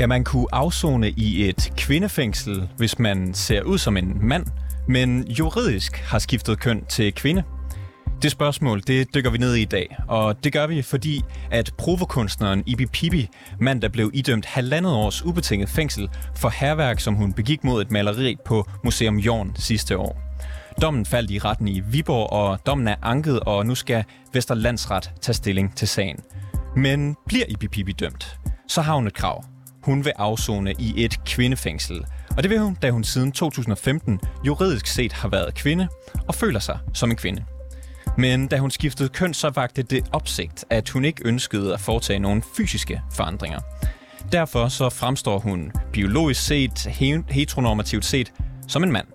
Skal man kunne afzone i et kvindefængsel, hvis man ser ud som en mand, men juridisk har skiftet køn til kvinde? Det spørgsmål, det dykker vi ned i i dag, og det gør vi, fordi at provokunstneren Ibi Pibi der blev idømt halvandet års ubetinget fængsel for herværk, som hun begik mod et maleri på Museum Jorn sidste år. Dommen faldt i retten i Viborg, og dommen er anket, og nu skal Vesterlandsret tage stilling til sagen. Men bliver Ibi Pibi dømt, så har hun et krav. Hun vil afzone i et kvindefængsel. Og det vil hun, da hun siden 2015 juridisk set har været kvinde og føler sig som en kvinde. Men da hun skiftede køn, så vagte det opsigt, at hun ikke ønskede at foretage nogle fysiske forandringer. Derfor så fremstår hun biologisk set, heteronormativt set, som en mand.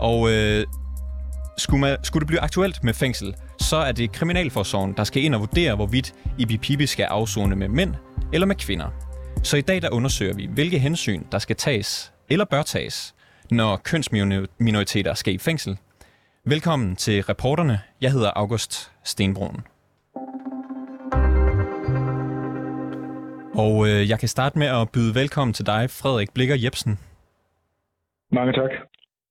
Og øh, skulle, man, skulle det blive aktuelt med fængsel, så er det Kriminalforsorgen, der skal ind og vurdere, hvorvidt Ibi Pibi skal afzone med mænd eller med kvinder. Så i dag der undersøger vi, hvilke hensyn der skal tages eller bør tages, når kønsminoriteter skal i fængsel. Velkommen til reporterne. Jeg hedder August Stenbrun. Og øh, jeg kan starte med at byde velkommen til dig, Frederik Blikker Jebsen. Mange tak.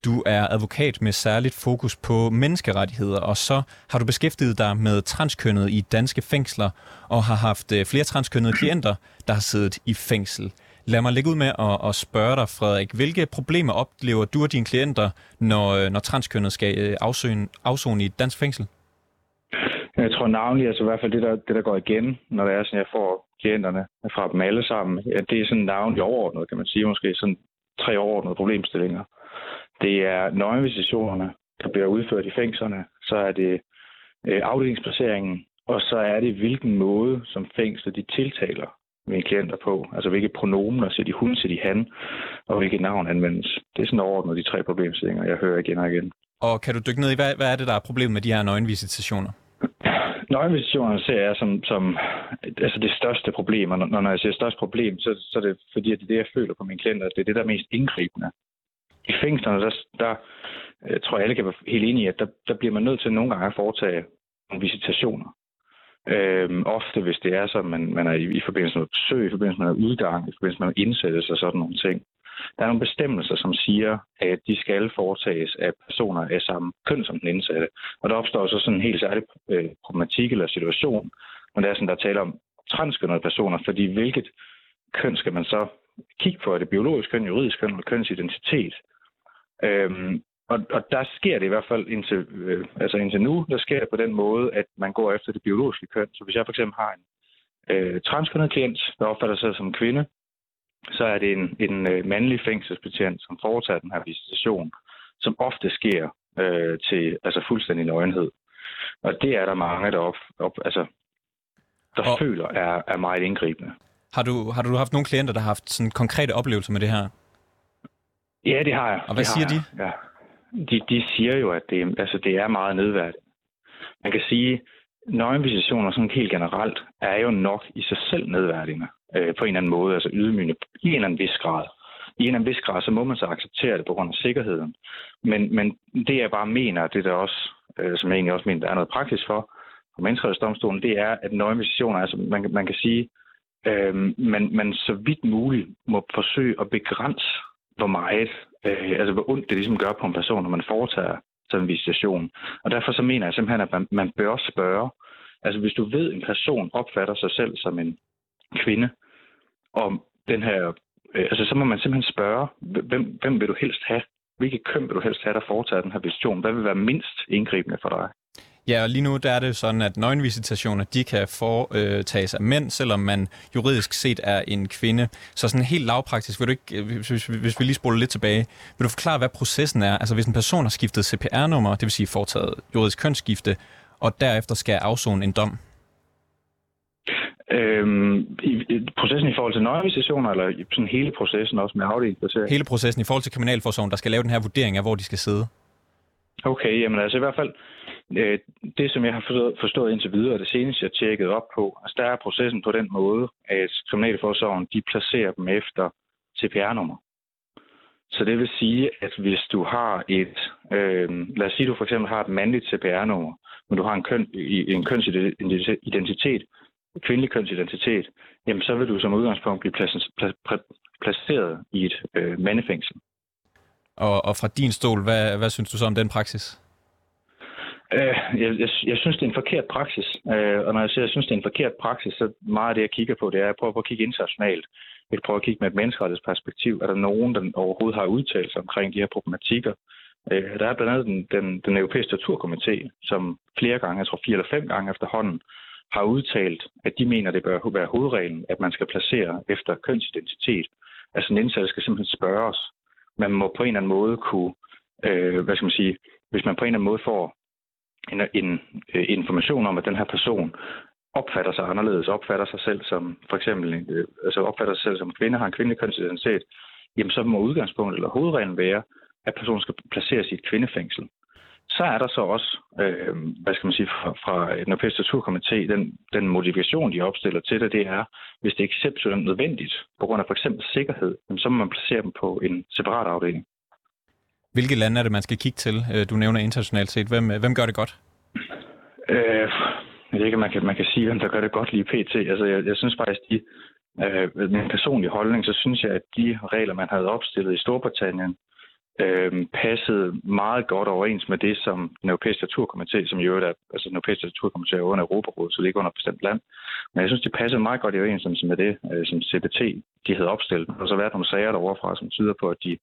Du er advokat med særligt fokus på menneskerettigheder, og så har du beskæftiget dig med transkønnet i danske fængsler, og har haft øh, flere transkønnede klienter, der har siddet i fængsel. Lad mig lægge ud med at, at spørge dig, Frederik. Hvilke problemer oplever du og dine klienter, når, øh, når transkønnet skal øh, afsøge, afzone i et dansk fængsel? Jeg tror navnlig, altså i hvert fald det der, det, der går igen, når det er sådan, jeg får klienterne fra dem alle sammen, ja, det er sådan navnlig overordnet, kan man sige, måske sådan tre overordnede problemstillinger. Det er nøgenvisitationerne, der bliver udført i fængslerne. Så er det øh, afdelingsplaceringen, og så er det, hvilken måde, som fængslet de tiltaler mine klienter på. Altså hvilke pronomener siger de hun, siger de han, og hvilket navn anvendes. Det er sådan overordnet de tre problemstillinger, jeg hører igen og igen. Og kan du dykke ned i, hvad, hvad er det, der er problemet med de her nøgenvisitationer? Nøgenvisitationer ser jeg som, som altså det største problem, og når, når jeg siger største problem, så, så er det fordi, at det er det, jeg føler på mine klienter, at det er det, der er mest indgribende i fængslerne, der, der jeg tror jeg alle kan være helt enige i, at der, der bliver man nødt til nogle gange at foretage nogle visitationer. Øhm, ofte hvis det er så, man, man er i, i forbindelse med besøg, i forbindelse med udgang, i forbindelse med indsættelse og sådan nogle ting. Der er nogle bestemmelser, som siger, at de skal foretages af personer af samme køn som den indsatte. Og der opstår så sådan en helt særlig øh, problematik eller situation, når der er sådan, der taler om transkønnede personer, fordi hvilket køn skal man så kigge på? Er det biologisk køn, juridisk køn eller kønsidentitet? Øhm, og, og der sker det i hvert fald indtil, øh, altså indtil nu, der sker det på den måde, at man går efter det biologiske køn. Så hvis jeg for eksempel har en øh, transkønnet klient, der opfatter sig som kvinde, så er det en, en øh, mandlig fængselsbetjent, som foretager den her visitation, som ofte sker øh, til altså fuldstændig nøgenhed. Og det er der mange, der, op, op, altså, der og... føler er, er meget indgribende. Har du, har du haft nogle klienter, der har haft sådan konkrete oplevelser med det her? Ja, det har jeg. Og hvad det siger de? Ja. de? De siger jo, at det, altså, det er meget nedværdigt. Man kan sige, nøgenvisitationer sådan helt generelt er jo nok i sig selv nedværdigende øh, på en eller anden måde, altså ydmygende i en eller anden vis grad. I en eller anden vis grad, så må man så acceptere det på grund af sikkerheden. Men, men det jeg bare mener, det der også, øh, som jeg egentlig også mener, der er noget praktisk for, på menneskerettighedsdomstolen, det er, at nøgenvisitationer, altså man, man kan sige, øh, man, man så vidt muligt må forsøge at begrænse, hvor meget, øh, altså hvor ondt det ligesom gør på en person, når man foretager sådan en visitation. Og derfor så mener jeg simpelthen, at man, man bør spørge, altså hvis du ved, at en person opfatter sig selv som en kvinde, og den her, øh, altså så må man simpelthen spørge, hvem, hvem vil du helst have? Hvilket køn vil du helst have, der foretager den her visitation? Hvad vil være mindst indgribende for dig? Ja, og lige nu der er det sådan, at nøgenvisitationer, de kan foretages af mænd, selvom man juridisk set er en kvinde. Så sådan helt lavpraktisk, vil du ikke, hvis, hvis, hvis vi lige spoler lidt tilbage, vil du forklare, hvad processen er? Altså hvis en person har skiftet CPR-nummer, det vil sige foretaget juridisk kønsskifte, og derefter skal afzone en dom? Øhm, i, i, processen i forhold til nøgenvisitationer, eller sådan hele processen også med afdelingsplacering? Hele processen i forhold til Kriminalforsorgen, der skal lave den her vurdering af, hvor de skal sidde? Okay, jamen altså i hvert fald, øh, det som jeg har forstået, indtil videre, og det seneste jeg tjekkede op på, altså der er processen på den måde, at Kriminalforsorgen, de placerer dem efter CPR-nummer. Så det vil sige, at hvis du har et, øh, lad os sige, du for eksempel har et mandligt CPR-nummer, men du har en, køn, en kønsidentitet, kvindelig kønsidentitet, jamen så vil du som udgangspunkt blive placeret i et øh, mandefængsel. Og, og fra din stol, hvad, hvad synes du så om den praksis? Øh, jeg, jeg, jeg synes, det er en forkert praksis. Øh, og når jeg siger, jeg synes, det er en forkert praksis, så meget af det, jeg kigger på, det er, at jeg prøver på at kigge internationalt. Jeg prøver at kigge med et menneskerettighedsperspektiv. Er der nogen, der overhovedet har udtalt sig omkring de her problematikker? Øh, der er blandt andet den, den, den europæiske naturkomité, som flere gange, jeg tror fire eller fem gange efterhånden, har udtalt, at de mener, det bør være hovedreglen, at man skal placere efter kønsidentitet. Altså en indsats skal simpelthen spørges. Man må på en eller anden måde kunne, øh, hvad skal man sige, hvis man på en eller anden måde får en, en øh, information om, at den her person opfatter sig anderledes, opfatter sig selv som for eksempel, øh, altså opfatter sig selv som kvinde, har en kvindelig kønsidentitet, jamen så må udgangspunktet eller hovedreglen være, at personen skal placeres i et kvindefængsel. Så er der så også, øh, hvad skal man sige, fra, fra den europæiske naturkomité, den, den motivation, de opstiller til det, det er, hvis det er exceptionelt nødvendigt, på grund af for eksempel sikkerhed, så må man placere dem på en separat afdeling. Hvilke lande er det, man skal kigge til? Øh, du nævner internationalt set. Hvem, øh, hvem gør det godt? Øh, jeg ved ikke, man kan, man kan sige, hvem der gør det godt lige pt. Altså, jeg, jeg synes faktisk, de, øh, min personlige holdning, så synes jeg, at de regler, man havde opstillet i Storbritannien, øh, passede meget godt overens med det, som den europæiske naturkomité, som jo er, altså den europæiske naturkomité er under Europarådet, så det ikke under et bestemt land. Men jeg synes, det passede meget godt i overensstemmelse med det, øh, som CBT de havde opstillet. Og så været nogle sager derovre fra, som tyder på, at de,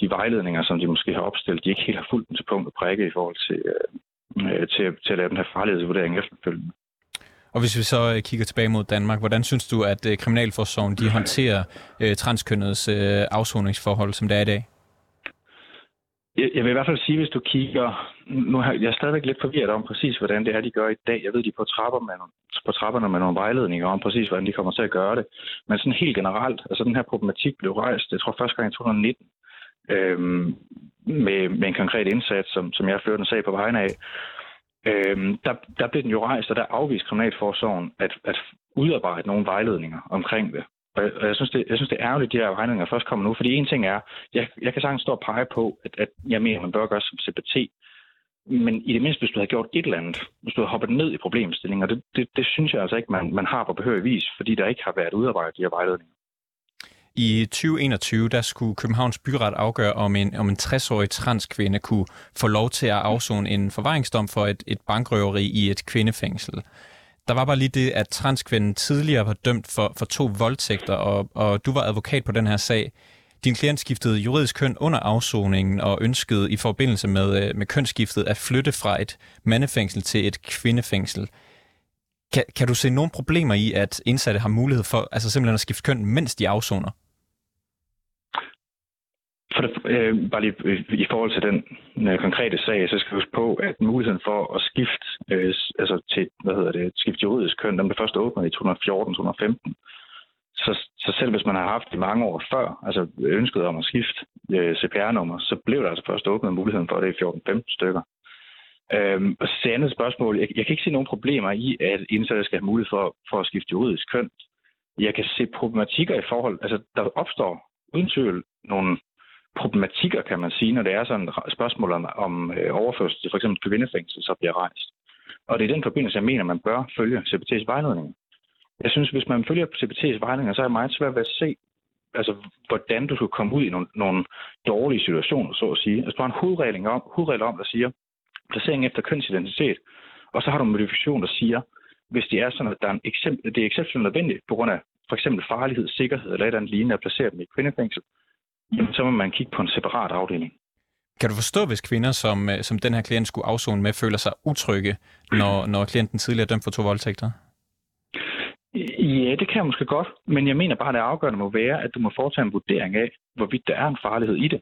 de vejledninger, som de måske har opstillet, de ikke helt har fulgt dem til punkt og prikke i forhold til, øh, til, til at lave den her farlighedsvurdering efterfølgende. Og hvis vi så øh, kigger tilbage mod Danmark, hvordan synes du, at øh, Kriminalforsorgen de håndterer øh, transkønnets øh, afsoningsforhold, som det er i dag? Jeg, jeg vil i hvert fald sige, hvis du kigger... Nu har jeg er stadigvæk lidt forvirret om præcis, hvordan det er, de gør i dag. Jeg ved, de er på, trapper med, på trapperne med nogle vejledninger om præcis, hvordan de kommer til at gøre det. Men sådan helt generelt, altså den her problematik blev rejst, jeg tror første gang i 2019, øhm, med, med en konkret indsats, som, som jeg førte en sag på vegne af. Øhm, der, der blev den jo rejst, og der afviste Kriminalforsorgen at, at udarbejde nogle vejledninger omkring det. Og jeg synes, det, jeg synes, det er ærgerligt, at de her regninger først kommer nu, fordi en ting er, jeg, jeg kan sagtens stå og pege på, at, at jeg mener, man bør gøre som CBT, men i det mindste, hvis du havde gjort et eller andet, hvis du havde hoppet ned i problemstillingen, og det, det, det synes jeg altså ikke, man, man har på behørig vis, fordi der ikke har været udarbejdet de her vejledninger. I 2021 der skulle Københavns Byret afgøre, om en, om en 60-årig transkvinde kunne få lov til at afzone en forvaringsdom for et, et bankrøveri i et kvindefængsel. Der var bare lige det, at transkvinden tidligere var dømt for, for to voldtægter, og, og du var advokat på den her sag. Din klient skiftede juridisk køn under afsoningen og ønskede i forbindelse med, øh, med kønsskiftet at flytte fra et mandefængsel til et kvindefængsel. Kan, kan du se nogle problemer i, at indsatte har mulighed for altså simpelthen at skifte køn, mens de afsoner? For det, øh, bare lige øh, i forhold til den øh, konkrete sag, så skal vi huske på, at muligheden for at skifte, øh, altså til, hvad hedder det, skifte juridisk køn, den blev først åbnet i 2014-2015. Så, så selv hvis man har haft i mange år før, altså ønsket om at skifte øh, CPR-nummer, så blev der altså først åbnet muligheden for det i 14-15 stykker. Øhm, og så andet spørgsmål, jeg, jeg kan ikke se nogen problemer i, at indsatte skal have mulighed for, for at skifte juridisk køn. Jeg kan se problematikker i forhold, altså der opstår uden tvivl nogle problematikker, kan man sige, når det er sådan spørgsmål om, om øh, overførsel til f.eks. kvindefængsel, så bliver rejst. Og det er den forbindelse, jeg mener, man bør følge CBT's vejledning. Jeg synes, hvis man følger CBT's vejledninger, så er det meget svært ved at se, altså, hvordan du skal komme ud i nogle, nogle dårlige situationer, så at sige. Altså, du har en hovedregel om, hovedregel om, der siger, placering efter kønsidentitet, og så har du en modifikation, der siger, hvis det er sådan, at der er en eksempel, det er exceptionelt nødvendigt på grund af for eksempel farlighed, sikkerhed eller et eller andet lignende at placere dem i kvindefængsel, jamen, så må man kigge på en separat afdeling. Kan du forstå, hvis kvinder, som, øh, som den her klient skulle afzone med, føler sig utrygge, når, når klienten tidligere er dømt for to voldtægter? Ja, det kan jeg måske godt, men jeg mener bare, at det afgørende må være, at du må foretage en vurdering af, hvorvidt der er en farlighed i det.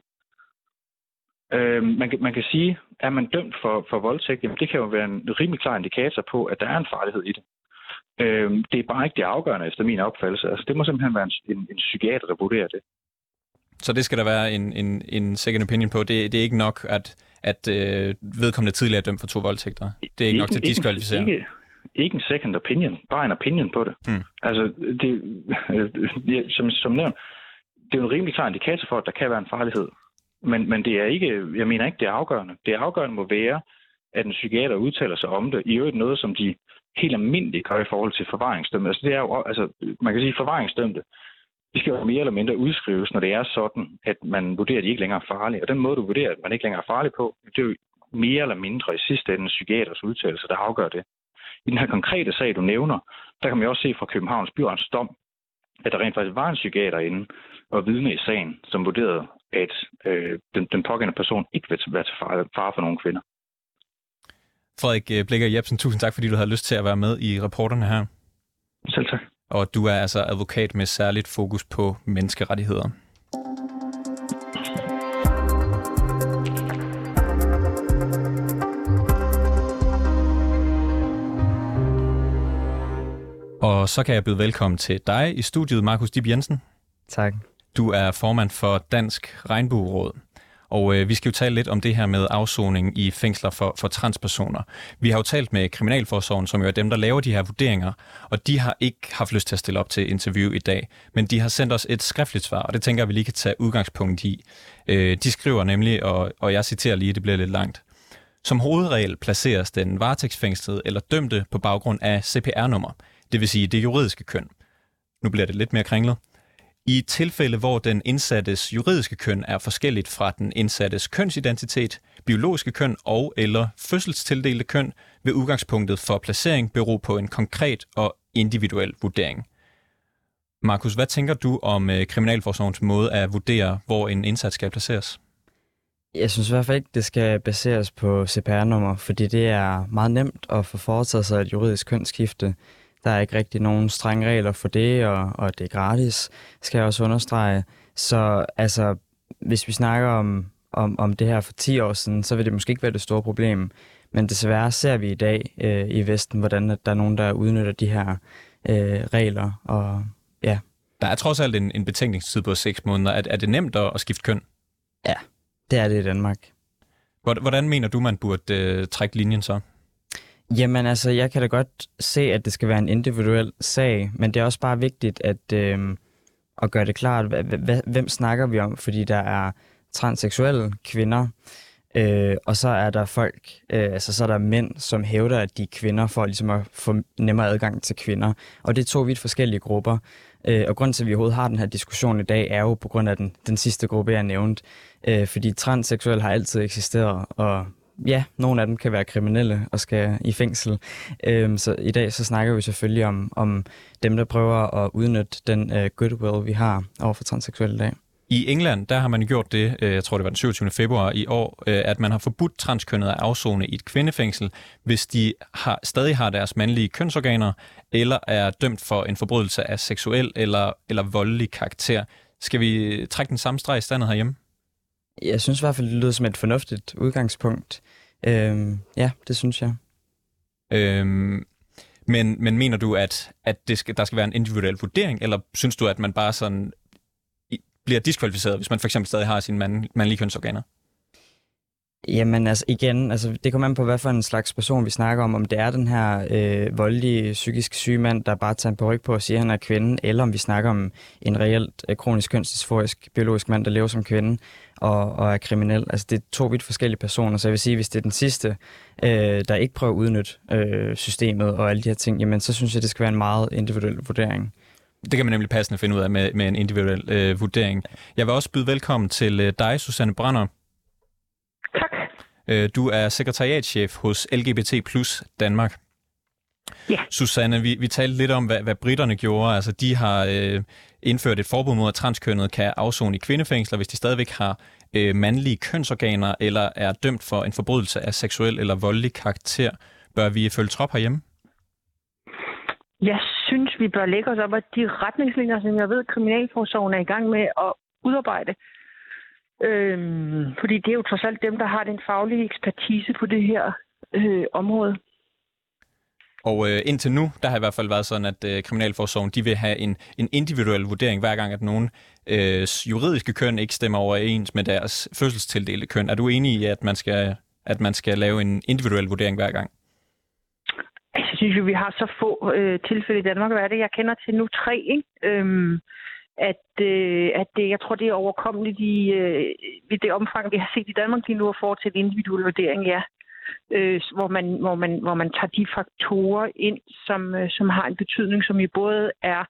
Øh, man, kan, man kan sige, er man dømt for, for voldtægt, jamen det kan jo være en rimelig klar indikator på, at der er en farlighed i det. Øh, det er bare ikke det afgørende efter min opfattelse. Altså, det må simpelthen være en, en, en psykiater, der vurderer det. Så det skal der være en, en, en second opinion på. Det, det er ikke nok, at, at øh, vedkommende tidligere er dømt for to voldtægter. Det er ikke, ikke nok til at diskvalificere. Ikke, ikke en second opinion, bare en opinion på det. Mm. Altså, det, det, som, som nævnt, det er jo en rimelig klar indikator for, at der kan være en farlighed. Men, men det er ikke, jeg mener ikke, det er afgørende. Det afgørende må være, at en psykiater udtaler sig om det. I øvrigt noget, som de helt almindeligt gør i forhold til forvaringsdømte. Altså, det er jo, altså, man kan sige, forvaringsdømte, de skal jo mere eller mindre udskrives, når det er sådan, at man vurderer, at de ikke længere er farlige. Og den måde, du vurderer, at man ikke længere er farlig på, det er jo mere eller mindre i sidste ende psykiaters udtalelse, der afgør det. I den her konkrete sag, du nævner, der kan man også se fra Københavns Byrens dom, at der rent faktisk var en psykiater inde og vidne i sagen, som vurderede, at øh, den, den pågældende person ikke vil være til fare, for nogle kvinder. Frederik øh, Blikker Jebsen, tusind tak, fordi du har lyst til at være med i reporterne her. Selv tak. Og du er altså advokat med særligt fokus på menneskerettigheder. Og så kan jeg byde velkommen til dig i studiet, Markus Dib Jensen. Tak. Du er formand for Dansk Regnbueråd. Og øh, vi skal jo tale lidt om det her med afsoning i fængsler for, for transpersoner. Vi har jo talt med Kriminalforsorgen, som jo er dem, der laver de her vurderinger, og de har ikke haft lyst til at stille op til interview i dag, men de har sendt os et skriftligt svar, og det tænker jeg, vi lige kan tage udgangspunkt i. Øh, de skriver nemlig, og, og jeg citerer lige, det bliver lidt langt. Som hovedregel placeres den varetægtsfængslede eller dømte på baggrund af CPR-nummer, det vil sige det juridiske køn. Nu bliver det lidt mere kringlet. I tilfælde, hvor den indsattes juridiske køn er forskelligt fra den indsattes kønsidentitet, biologiske køn og eller fødselstildelte køn, vil udgangspunktet for placering bero på en konkret og individuel vurdering. Markus, hvad tænker du om øh, Kriminalforsorgens måde at vurdere, hvor en indsats skal placeres? Jeg synes i hvert fald ikke, det skal baseres på CPR-nummer, fordi det er meget nemt at få foretaget sig et juridisk kønsskifte. Der er ikke rigtig nogen strenge regler for det, og, og det er gratis, skal jeg også understrege. Så altså, hvis vi snakker om, om, om det her for 10 år siden, så vil det måske ikke være det store problem. Men desværre ser vi i dag øh, i Vesten, hvordan at der er nogen, der udnytter de her øh, regler. Og, ja. Der er trods alt en, en betænkningstid på 6 måneder. Er, er det nemt at, at skifte køn? Ja, det er det i Danmark. Hvordan mener du, man burde øh, trække linjen så? Jamen altså, jeg kan da godt se, at det skal være en individuel sag, men det er også bare vigtigt at, øh, at gøre det klart, hvem snakker vi om, fordi der er transseksuelle kvinder, øh, og så er der folk, øh, altså så er der mænd, som hævder, at de er kvinder, for ligesom at få nemmere adgang til kvinder. Og det er to vidt forskellige grupper. Øh, og grunden til, at vi overhovedet har den her diskussion i dag, er jo på grund af den, den sidste gruppe, jeg nævnte. Øh, fordi transseksuel har altid eksisteret, og ja, nogle af dem kan være kriminelle og skal i fængsel. Øhm, så i dag så snakker vi selvfølgelig om, om dem, der prøver at udnytte den uh, goodwill, vi har over for transseksuelle i dag. I England, der har man gjort det, øh, jeg tror det var den 27. februar i år, øh, at man har forbudt transkønnet at afzone i et kvindefængsel, hvis de har, stadig har deres mandlige kønsorganer, eller er dømt for en forbrydelse af seksuel eller, eller voldelig karakter. Skal vi trække den samme streg i standet herhjemme? Jeg synes i hvert fald, det lyder som et fornuftigt udgangspunkt. Øhm, ja, det synes jeg. Øhm, men, men mener du, at, at det skal, der skal være en individuel vurdering, eller synes du, at man bare sådan bliver diskvalificeret, hvis man for eksempel stadig har sine mand, mandlige kønsorganer? Jamen altså igen, altså, det kommer an på, hvad for en slags person vi snakker om. Om det er den her øh, voldelige, psykisk syge mand, der bare tager en ryg på og siger, at han er kvinde, eller om vi snakker om en reelt øh, kronisk kønsdysforisk biologisk mand, der lever som kvinde og, og er kriminel. Altså det er to vidt forskellige personer, så jeg vil sige, hvis det er den sidste, øh, der ikke prøver at udnytte øh, systemet og alle de her ting, jamen så synes jeg, det skal være en meget individuel vurdering. Det kan man nemlig passende finde ud af med, med en individuel øh, vurdering. Jeg vil også byde velkommen til øh, dig, Susanne Brander. Øh, du er sekretariatchef hos LGBT Plus Danmark. Ja. Susanne, vi, vi talte lidt om, hvad, hvad britterne gjorde. Altså, de har øh, indført et forbud mod, at transkønnet kan afzone i kvindefængsler, hvis de stadigvæk har øh, mandlige kønsorganer eller er dømt for en forbrydelse af seksuel eller voldelig karakter. Bør vi følge trop herhjemme? Jeg synes, vi bør lægge os op af de retningslinjer, som jeg ved, Kriminalforsorgen er i gang med at udarbejde. Øhm, fordi det er jo trods alt dem, der har den faglige ekspertise på det her øh, område. Og øh, indtil nu, der har i hvert fald været sådan, at øh, Kriminalforsorgen de vil have en, en individuel vurdering hver gang, at nogen øh, juridiske køn ikke stemmer overens med deres fødselstildelte køn. Er du enig i, at man skal, at man skal lave en individuel vurdering hver gang? Altså, jeg synes jo, vi har så få øh, tilfælde i Danmark. Hvad er det? Jeg kender til nu tre, ikke? Øhm, at, øh, at det, jeg tror, det er overkommeligt i, øh, i det omfang, vi har set i Danmark lige nu at foretage en individuel vurdering, ja. øh, hvor, man, hvor, man, hvor man tager de faktorer ind, som, øh, som har en betydning, som i både er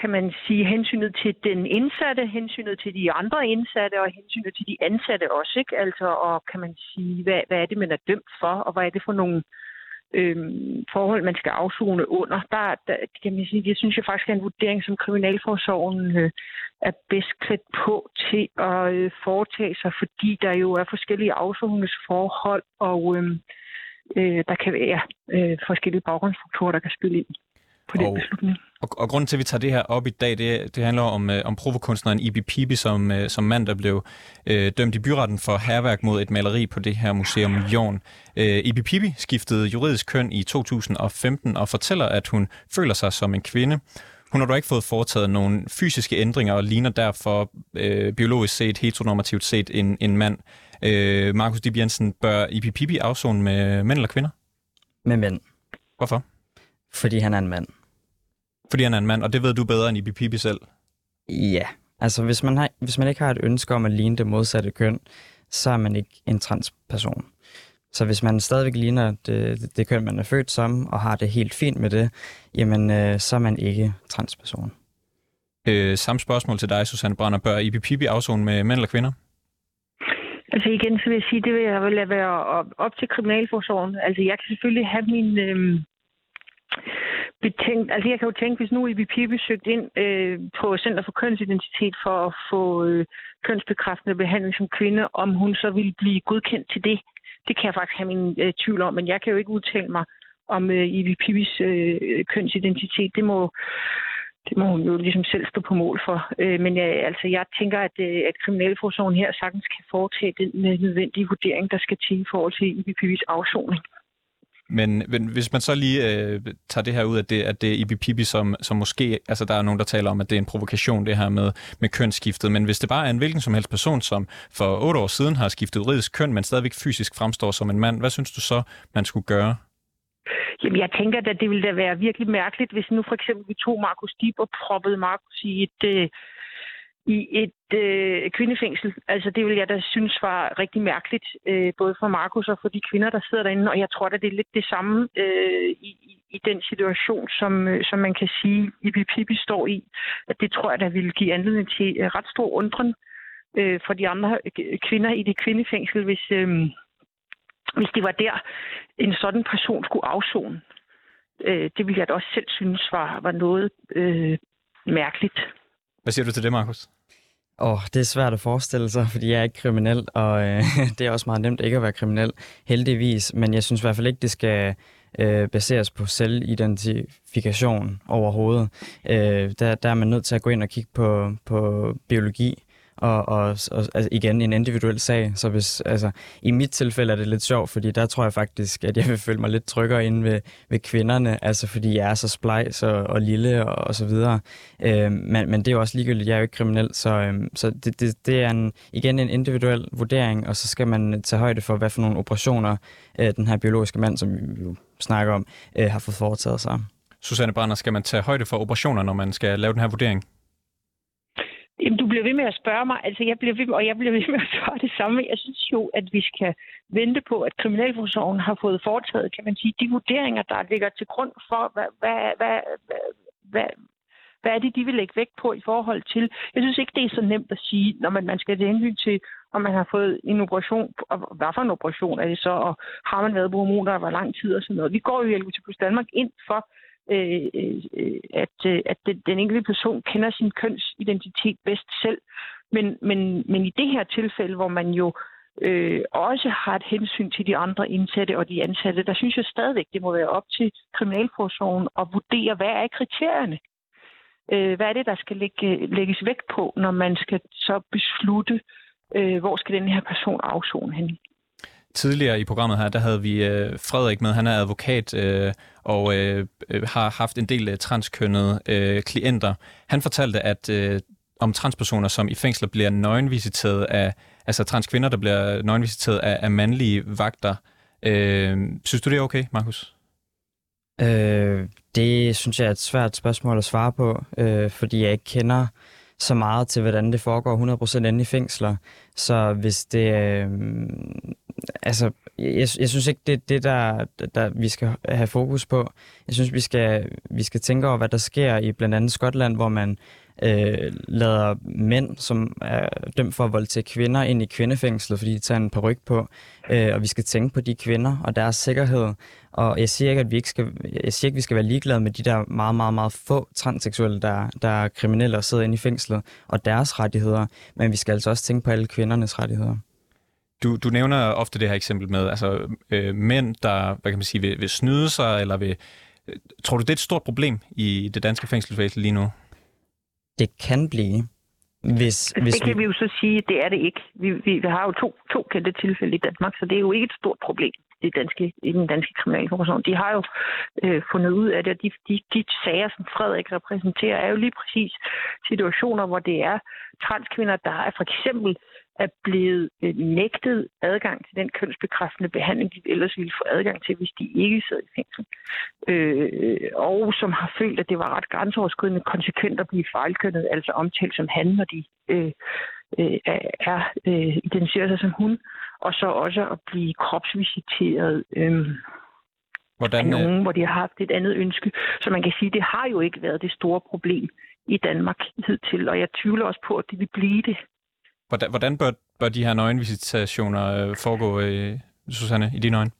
kan man sige, hensynet til den indsatte, hensynet til de andre indsatte og hensynet til de ansatte også. Ikke? Altså, og kan man sige, hvad, hvad er det, man er dømt for, og hvad er det for nogle øh, Øhm, forhold, man skal afzone under. Der, der kan man sige, det synes jeg faktisk er en vurdering, som Kriminalforsorgen øh, er bedst klædt på til at øh, foretage sig, fordi der jo er forskellige afzoningsforhold, og øh, øh, der kan være øh, forskellige baggrundsstrukturer, der kan spille ind på den og, beslutning. Og, og grunden til, at vi tager det her op i dag, det, det handler om, øh, om provokunstneren Ibi Pibi, som, øh, som mand, der blev øh, dømt i byretten for herværk mod et maleri på det her museum Jorn. Øh, Ibi Pibi skiftede juridisk køn i 2015 og fortæller, at hun føler sig som en kvinde. Hun har dog ikke fået foretaget nogle fysiske ændringer og ligner derfor øh, biologisk set, heteronormativt set, en, en mand. Øh, Markus Dib Jensen, bør Ibi Pibi afzone med mænd eller kvinder? Med mænd. Hvorfor? Fordi han er en mand. Fordi han er en mand, og det ved du bedre end Ibi Pibi selv? Ja, altså hvis man, har, hvis man ikke har et ønske om at ligne det modsatte køn, så er man ikke en transperson. Så hvis man stadigvæk ligner det, det, det køn, man er født som, og har det helt fint med det, jamen øh, så er man ikke transperson. Øh, samme spørgsmål til dig, Susanne Brander. Bør Ibi Pibi afzone med mænd eller kvinder? Altså igen, så vil jeg sige, det vil jeg vel lade være op, op til Kriminalforsorgen. Altså jeg kan selvfølgelig have min, øh, betænkt. Altså jeg kan jo tænke, hvis nu Ibi Pibi søgte ind øh, på Center for Kønsidentitet for at få øh, kønsbekræftende behandling som kvinde, om hun så ville blive godkendt til det. Det kan jeg faktisk have min øh, tvivl om, men jeg kan jo ikke udtale mig om øh, Ibi Pibis øh, kønsidentitet. Det må, det må hun jo ligesom selv stå på mål for. Øh, men jeg, altså, jeg tænker, at, øh, at Kriminalforsorgen her sagtens kan foretage den øh, nødvendige vurdering, der skal til i forhold til Ibi Pibis afsoning. Men, men hvis man så lige øh, tager det her ud, at det, at det er Ibi Pibi, som, som måske, altså der er nogen, der taler om, at det er en provokation, det her med, med kønsskiftet, men hvis det bare er en hvilken som helst person, som for otte år siden har skiftet juridisk køn, men stadigvæk fysisk fremstår som en mand, hvad synes du så, man skulle gøre? Jamen, jeg tænker, at det ville da være virkelig mærkeligt, hvis nu for eksempel vi tog Markus Dib og proppede Markus i et, øh, i et øh, kvindefængsel. Altså det vil jeg da synes var rigtig mærkeligt, øh, både for Markus og for de kvinder, der sidder derinde. Og jeg tror da, det er lidt det samme øh, i, i den situation, som, øh, som man kan sige, Ibi står i. At det tror jeg, der ville give anledning til øh, ret stor undren øh, for de andre øh, kvinder i det kvindefængsel, hvis, øh, hvis det var der, en sådan person skulle afzone. Øh, det ville jeg da også selv synes var, var noget øh, mærkeligt. Hvad siger du til det, Markus? Åh, oh, det er svært at forestille sig, fordi jeg er ikke kriminel, og øh, det er også meget nemt ikke at være kriminel, heldigvis. Men jeg synes i hvert fald ikke, det skal øh, baseres på selvidentifikation overhovedet. Øh, der, der er man nødt til at gå ind og kigge på, på biologi og, og, og altså igen en individuel sag. Så hvis, altså, i mit tilfælde er det lidt sjovt, fordi der tror jeg faktisk, at jeg vil føle mig lidt tryggere inde ved, ved kvinderne, altså fordi jeg er så splejs og, og lille og, og så videre. Øh, men, men det er jo også ligegyldigt, jeg er jo ikke kriminel, så, øh, så det, det, det er en, igen en individuel vurdering, og så skal man tage højde for, hvad for nogle operationer øh, den her biologiske mand, som vi jo snakker om, øh, har fået foretaget sig. Susanne Brander, skal man tage højde for operationer, når man skal lave den her vurdering? Jamen, du bliver ved med at spørge mig, altså jeg bliver ved med, og jeg bliver ved med at svare det samme. Jeg synes jo, at vi skal vente på, at Kriminalforsorgen har fået foretaget, kan man sige, de vurderinger, der ligger til grund for, hvad, hvad, hvad, hvad, hvad, hvad er det, de vil lægge vægt på i forhold til. Jeg synes ikke, det er så nemt at sige, når man, man skal tage hensyn til, om man har fået en operation, og hvad for en operation er det så, og har man været på hormoner, hvor lang tid og sådan noget. Vi går jo i LGBTQ Danmark ind for, øh, øh, at, øh, at den enkelte person kender sin kønsidentitet bedst selv. Men, men, men i det her tilfælde, hvor man jo øh, også har et hensyn til de andre indsatte og de ansatte, der synes jeg stadigvæk, det må være op til Kriminalforsorgen at vurdere, hvad er kriterierne? Øh, hvad er det, der skal lægge, lægges vægt på, når man skal så beslutte, øh, hvor skal den her person afzone hen? Tidligere i programmet her, der havde vi øh, Frederik med. Han er advokat øh, og øh, øh har haft en del øh, transkønnede øh, klienter. Han fortalte, at øh, om transpersoner, som i fængsler bliver nøgenvisiteret af, altså transkvinder, der bliver nøgenvisiteret af, af mandlige vagter. Øh, synes du, det er okay, Markus? Øh, det synes jeg er et svært spørgsmål at svare på, øh, fordi jeg ikke kender så meget til, hvordan det foregår 100% inde i fængsler. Så hvis det... Øh, altså, jeg, jeg synes ikke, det er det, der, der vi skal have fokus på. Jeg synes, vi skal, vi skal tænke over, hvad der sker i blandt andet Skotland, hvor man øh, lader mænd, som er dømt for at voldtage kvinder, ind i kvindefængslet, fordi de tager en peruk på. Øh, og vi skal tænke på de kvinder og deres sikkerhed. Og jeg siger ikke, at vi ikke skal, jeg siger ikke, at vi skal være ligeglade med de der meget, meget, meget få transseksuelle, der, der er kriminelle og sidder inde i fængslet, og deres rettigheder. Men vi skal altså også tænke på alle kvindernes rettigheder. Du, du nævner ofte det her eksempel med altså, øh, mænd, der hvad kan man sige, vil, vil snyde sig, eller vil... Øh, tror du, det er et stort problem i det danske fængselsvæsen lige nu? Det kan blive. Hvis, hvis det kan vi... vi jo så sige, det er det ikke. Vi, vi, vi har jo to, to kendte tilfælde i Danmark, så det er jo ikke et stort problem i, danske, i den danske kriminalforsorg. De har jo øh, fundet ud af det, og de, de, de sager, som Frederik repræsenterer, er jo lige præcis situationer, hvor det er transkvinder, der er for eksempel er blevet øh, nægtet adgang til den kønsbekræftende behandling, de ellers ville få adgang til, hvis de ikke sad i fængsel. Øh, og som har følt, at det var ret grænseoverskridende konsekvent at blive fejlkønnet, altså omtalt som han, når de øh, øh, er øh, identificerer sig som hun, og så også at blive kropsvisiteret øh, Hvordan, af nogen, hvor de har haft et andet ønske. Så man kan sige, at det har jo ikke været det store problem i Danmark hidtil, og jeg tvivler også på, at det vil blive det Hvordan, hvordan bør, bør de her nøgenvisitationer øh, foregå, øh, Susanne, i dine øjne?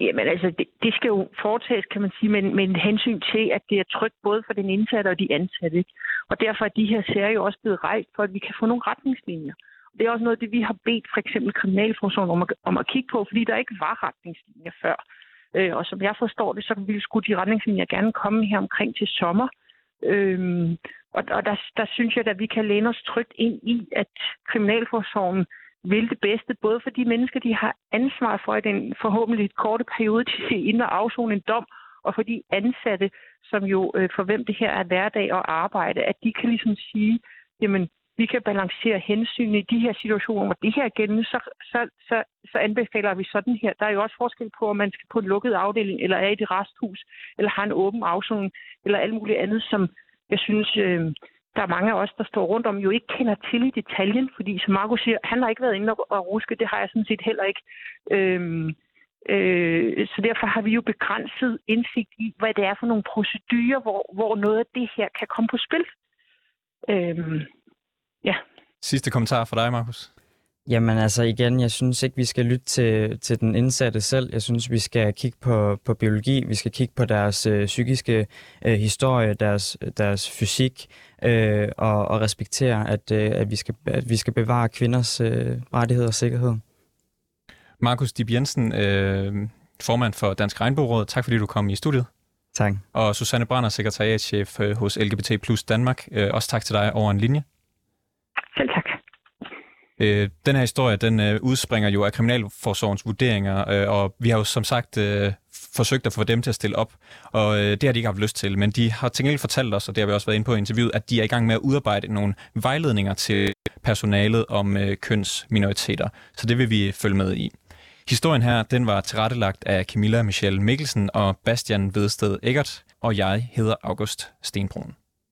Jamen altså, det, det skal jo foretages, kan man sige, med, med en hensyn til, at det er trygt både for den indsatte og de ansatte. Og derfor er de her sager jo også blevet rejst, for at vi kan få nogle retningslinjer. Det er også noget af det, vi har bedt for eksempel Kriminalforsorgen om at, om at kigge på, fordi der ikke var retningslinjer før. Øh, og som jeg forstår det, så ville skulle de retningslinjer gerne komme her omkring til sommer. Øhm, og og der, der synes jeg, at vi kan læne os trygt ind i, at Kriminalforsorgen vil det bedste, både for de mennesker, de har ansvar for i den forhåbentlig korte periode, de ser ind og afzone en dom, og for de ansatte, som jo øh, for hvem det her er hverdag og arbejde, at de kan ligesom sige, jamen, vi kan balancere hensyn i de her situationer, hvor det her gældende, så, så, så, så anbefaler vi sådan her. Der er jo også forskel på, om man skal på en lukket afdeling, eller er i et resthus, eller har en åben afsoning, eller alt muligt andet, som jeg synes, øh, der er mange af os, der står rundt om, jo ikke kender til i detaljen, fordi som Marco siger, han har ikke været inde og ruske, det har jeg sådan set heller ikke. Øh, øh, så derfor har vi jo begrænset indsigt i, hvad det er for nogle procedurer, hvor, hvor noget af det her kan komme på spil. Øh, Ja. Sidste kommentar fra dig, Markus. Jamen altså igen, jeg synes ikke, vi skal lytte til, til den indsatte selv. Jeg synes, vi skal kigge på, på biologi, vi skal kigge på deres øh, psykiske øh, historie, deres, deres fysik, øh, og, og respektere, at, øh, at, vi skal, at vi skal bevare kvinders øh, rettigheder og sikkerhed. Markus Dib Jensen, øh, formand for Dansk Regnbueråd, tak fordi du kom i studiet. Tak. Og Susanne Brander, sekretariatchef øh, hos LGBT Plus Danmark. Øh, også tak til dig over en linje. Selv tak. Øh, den her historie, den øh, udspringer jo af Kriminalforsorgens vurderinger, øh, og vi har jo som sagt øh, forsøgt at få dem til at stille op, og øh, det har de ikke haft lyst til, men de har til fortalt os, og det har vi også været inde på i interviewet, at de er i gang med at udarbejde nogle vejledninger til personalet om øh, kønsminoriteter, så det vil vi følge med i. Historien her, den var tilrettelagt af Camilla Michelle Mikkelsen og Bastian Vedsted Eggert, og jeg hedder August Stenbrun.